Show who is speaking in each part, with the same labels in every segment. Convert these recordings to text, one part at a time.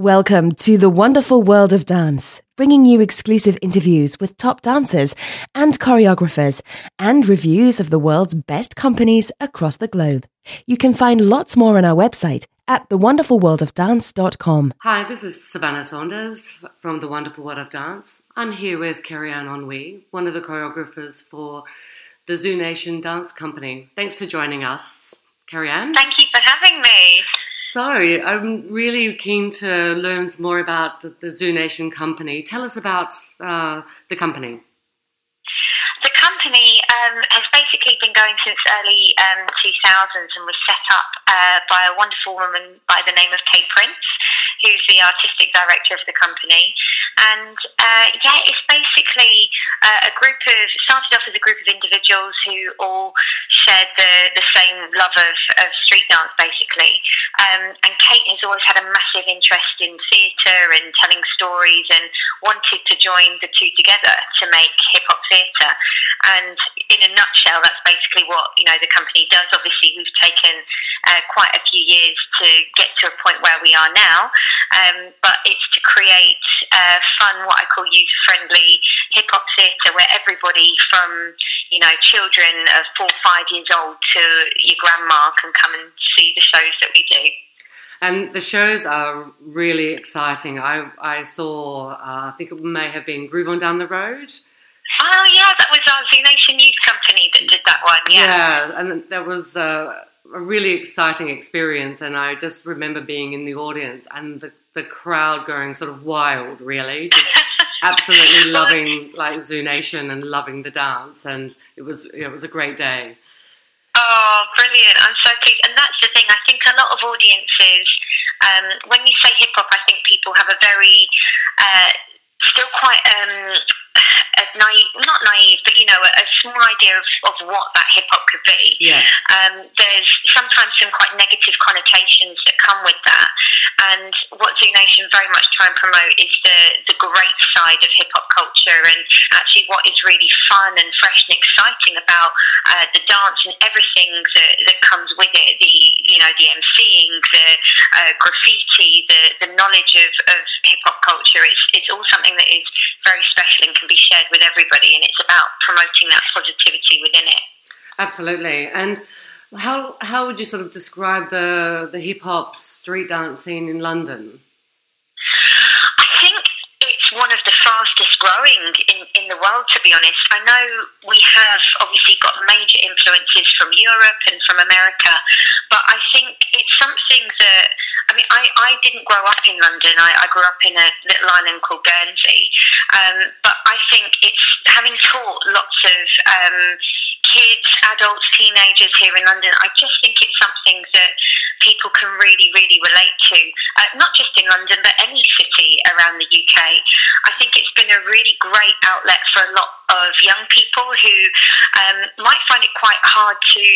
Speaker 1: Welcome to the wonderful world of dance, bringing you exclusive interviews with top dancers and choreographers and reviews of the world's best companies across the globe. You can find lots more on our website at thewonderfulworldofdance.com.
Speaker 2: Hi, this is Savannah Saunders from The Wonderful World of Dance. I'm here with Kerry-Anne Henry, one of the choreographers for the Zoo Nation Dance Company. Thanks for joining us, Kerry-Anne.
Speaker 3: Thank you for having me.
Speaker 2: So, I'm really keen to learn more about the Zoo Nation company. Tell us about uh, the company.
Speaker 3: The company um, has basically been going since early um, 2000s and was set up uh, by a wonderful woman by the name of Kate Prince, who's the artistic director of the company. And uh, yeah, it's basically uh, a group of, started off as a group of individuals who all shared the, the same love of, of street dance, basically. Um, and Kate has always had a massive interest in theatre and telling stories and wanted to join the two together to make hip hop theatre. And in a nutshell, that's basically what you know the company does. Obviously, we've taken uh, quite a few years to get to a point where we are now, um, but it's to create uh, fun, what I call youth friendly hip hop theatre, where everybody from you know children of four, five years old to your grandma can come and see the shows that we do.
Speaker 2: And the shows are really exciting. I, I saw, uh, I think it may have been Groove On Down the Road.
Speaker 3: Oh, yeah, that was our Zoo Nation Youth Company that did that one, yeah.
Speaker 2: Yeah, and that was uh, a really exciting experience. And I just remember being in the audience and the, the crowd going sort of wild, really. Just absolutely loving like Zoo Nation and loving the dance. And it was, it was a great day.
Speaker 3: Oh, brilliant. I'm so pleased. And that's the thing. I think a lot of audiences, um, when you say hip hop, I think people have a very, uh, still quite um, a naive, not naive, but you know, a, a small idea of, of what that hip hop could be.
Speaker 2: Yeah.
Speaker 3: Um, there's sometimes some quite negative connotations that come with that. And what Zoo Nation very much try and promote is the, the great side of hip hop culture and actually what is really fun and fresh and exciting about uh, the dance and everything that, that comes with it. The you know the emceeing, the uh, graffiti, the, the knowledge of, of hip hop culture. It's it's all something that is very special and can be shared with everybody, and it's about promoting that positivity within it.
Speaker 2: Absolutely. And how how would you sort of describe the the hip hop street dance scene in London?
Speaker 3: I think it's one of the fastest growing in, in the world, to be honest. I know we have obviously got major influences from Europe and from America, but I think it's something that, I mean, I, I didn't grow up in London. I, I grew up in a little island called Guernsey. Um, but I think it's having taught lots of um, kids, adults, teenagers here in London, I just think it's something that people can really, really relate to. Uh, not just in London, but any city around the UK. I think it's been a really great outlet for a lot of young people who um, might find it quite hard to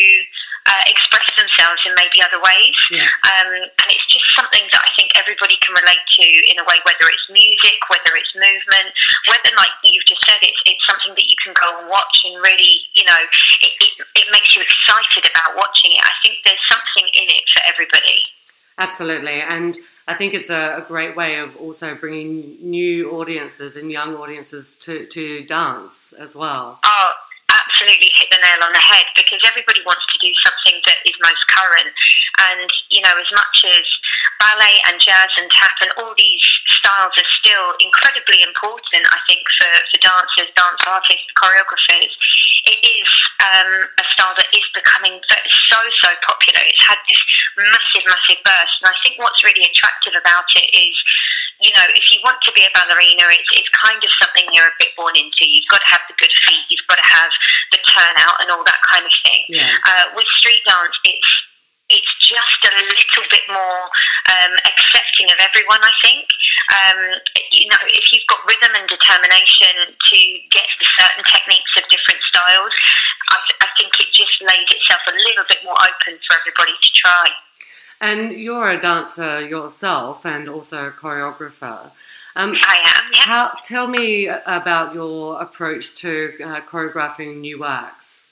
Speaker 3: uh, express themselves in maybe other ways.
Speaker 2: Yeah.
Speaker 3: Um, and it's just something that I think everybody can relate to in a way, whether it's music, whether it's movement, whether, like you've just said, it's, it's something that you can go and watch and really, you know, it, it, it makes you excited about watching it. I think there's something in it for everybody.
Speaker 2: Absolutely, and I think it's a, a, great way of also bringing new audiences and young audiences to, to dance as well.
Speaker 3: Oh, absolutely hit the nail on the head because everybody wants do something that is most current. And, you know, as much as ballet and jazz and tap and all these styles are still incredibly important, I think, for, for dancers, dance artists, choreographers, it is um, a style that is becoming so, so popular. It's had this massive, massive burst. And I think what's really attractive about it is you know, if you want to be a ballerina, it's, it's kind of something you're a bit born into. You've got to have the good feet, you've got to have the turnout and all that kind of thing.
Speaker 2: Yeah.
Speaker 3: Uh, with street dance, it's it's just a little bit more um, accepting of everyone. I think um, you know if you've got rhythm and determination to get the certain techniques of different styles, I, th- I think it just lays itself a little bit more open for everybody to try.
Speaker 2: And you're a dancer yourself and also a choreographer.
Speaker 3: Um, I am, yeah.
Speaker 2: How, tell me about your approach to uh, choreographing new works.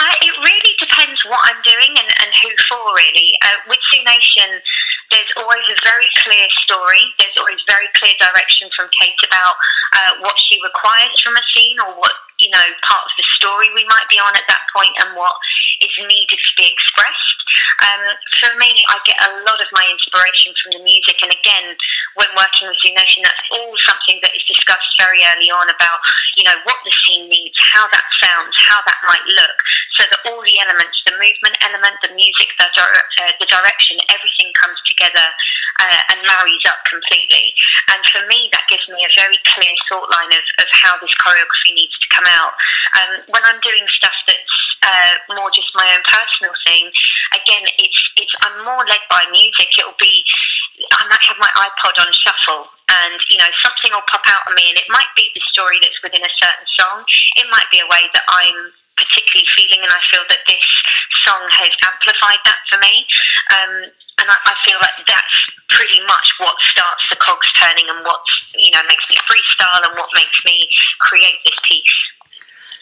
Speaker 3: Uh, it really depends what I'm doing and, and who for, really. Uh, with Zoo Nation, there's always a very clear story. There's always very clear direction from Kate about uh, what she requires from a scene or what you know part of the story we might be on at that point and what is needed to be expressed. Um, for me, I get a lot of my inspiration from the music, and again, when working with Zoo Nation, that's all something that is discussed very early on about you know what the scene needs, how that sounds, how that might look, so that all the elements, the movement element, the music, the, uh, the direction, everything comes together uh, and marries up completely. And for me, that gives me a very clear thought line of, of how this choreography needs to come out. Um, when I'm doing stuff that's uh, more just my own personal thing, again, it's it's I'm more led by music. It'll be I might have my iPod on shuffle, and you know something will pop out on me, and it might be the story that's within a certain song. It might be a way that I'm particularly feeling, and I feel that this song has amplified that for me. Um, and I, I feel like that's pretty much what starts the cogs turning, and what you know makes me freestyle, and what makes me create this piece.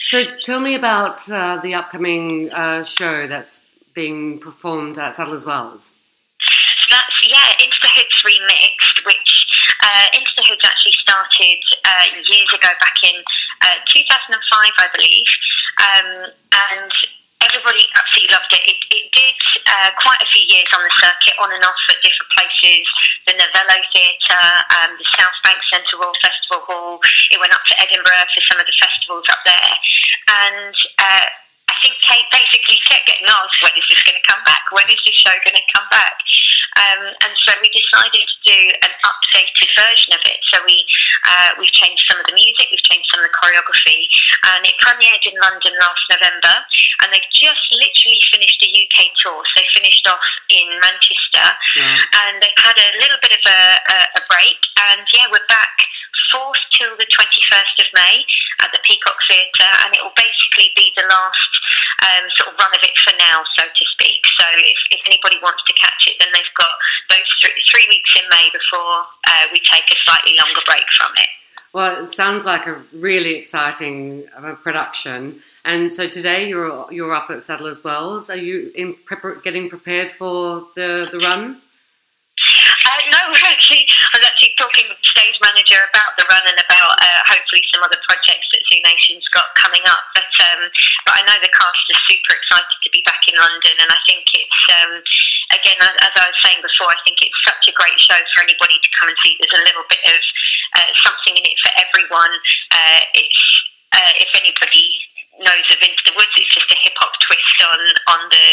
Speaker 2: So tell me about uh, the upcoming uh, show that's being performed at Sadler's Wells.
Speaker 3: So that's, yeah, the Hoods Remixed, which uh, Hoods actually started uh, years ago, back in uh, 2005, I believe. Um, and everybody absolutely loved it. It, it uh, quite a few years on the circuit, on and off at different places. The Novello Theatre, um, the South Bank Centre Royal Festival Hall. It went up to Edinburgh for some of the festivals up there. And uh, I think Kate basically kept getting asked, when is this going to come back? When is this show going to come back? Um, and so we decided to do an updated version of it. So we uh, we've changed some of the music, we've changed some of the choreography, and it premiered in London last November. And they've just literally tour. So they finished off in Manchester, yeah. and they've had a little bit of a, a, a break. And yeah, we're back fourth till the 21st of May at the Peacock Theatre, and it will basically be the last um, sort of run of it for now, so to speak. So if, if anybody wants to catch it, then they've got those th- three weeks in May before uh, we take a slightly longer break from it.
Speaker 2: Well, it sounds like a really exciting uh, production. And so today you're you're up at Sadler's Wells. Are you in prep- getting prepared for the, the run?
Speaker 3: Uh, no, actually, I was actually talking with the stage manager about the run and about uh, hopefully some other projects that Zoo Nation's got coming up. But um, but I know the cast is super excited to be back in London, and I think it's um, again as I was saying before, I think it's such a great show for anybody to come and see. There's a little bit of uh, something in it for everyone. Uh, it's uh, if anybody knows of Into the Woods, it's just a hip hop twist on on the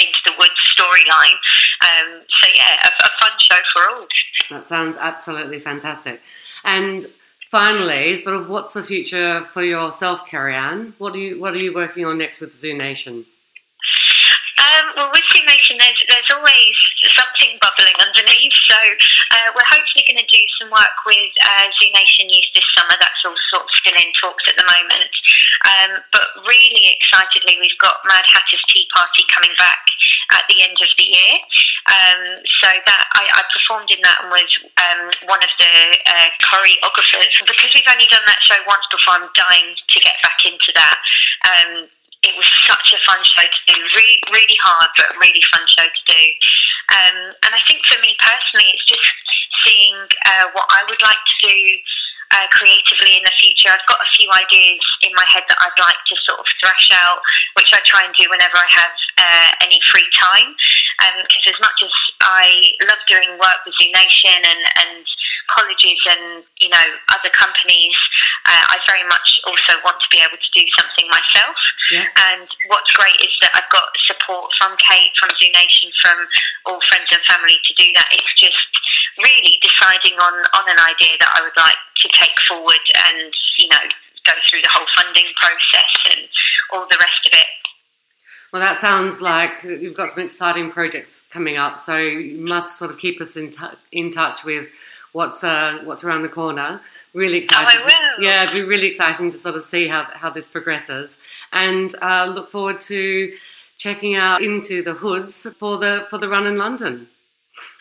Speaker 3: into the woods storyline. Um, so yeah, a, a fun show for all.
Speaker 2: That sounds absolutely fantastic. And finally, sort of, what's the future for yourself, Kerry-Anne? What are you What are you working on next with Zoo Nation?
Speaker 3: Um, well, with Zoo Nation, there's, there's always something bubbling underneath. So uh, we're hopefully going to do some work with uh, Zoo Nation Youth this summer. That's all sort of still in talks at the moment. Um, but really excitedly, we've got Mad Hatter's Tea Party coming back at the end of the year. Um, so that I, I, performed in that and was um, one of the uh, choreographers. Because we've only done that show once before, I'm dying to get back into that. Um, it was such a fun show to do, really, really hard, but a really fun show to do. Um, and I think for me personally, it's just seeing uh, what I would like to do uh, creatively in the future. I've got a few ideas in my head that I'd like to sort of thrash out, which I try and do whenever I have uh, any free time. Because um, as much as I love doing work with Zoo Nation and, and colleges and you know other companies, uh, I very much also want to be able to do something myself. Yeah. And what's great is that I've got support from Kate, from Zoo Nation, from all friends and family to do that. It's just really deciding on on an idea that I would like to take forward, and you know go through the whole funding process and all the rest of it.
Speaker 2: Well, that sounds like you've got some exciting projects coming up. So you must sort of keep us in, t- in touch with what's uh, what's around the corner. Really exciting.
Speaker 3: Oh, I will.
Speaker 2: Yeah, it'd be really exciting to sort of see how how this progresses, and uh, look forward to checking out into the hoods for the for the run in London.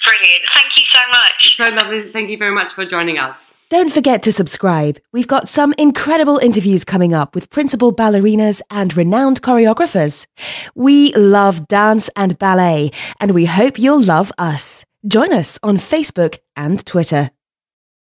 Speaker 3: Brilliant. Thank you so much.
Speaker 2: So lovely. Thank you very much for joining us.
Speaker 1: Don't forget to subscribe. We've got some incredible interviews coming up with principal ballerinas and renowned choreographers. We love dance and ballet, and we hope you'll love us. Join us on Facebook and Twitter.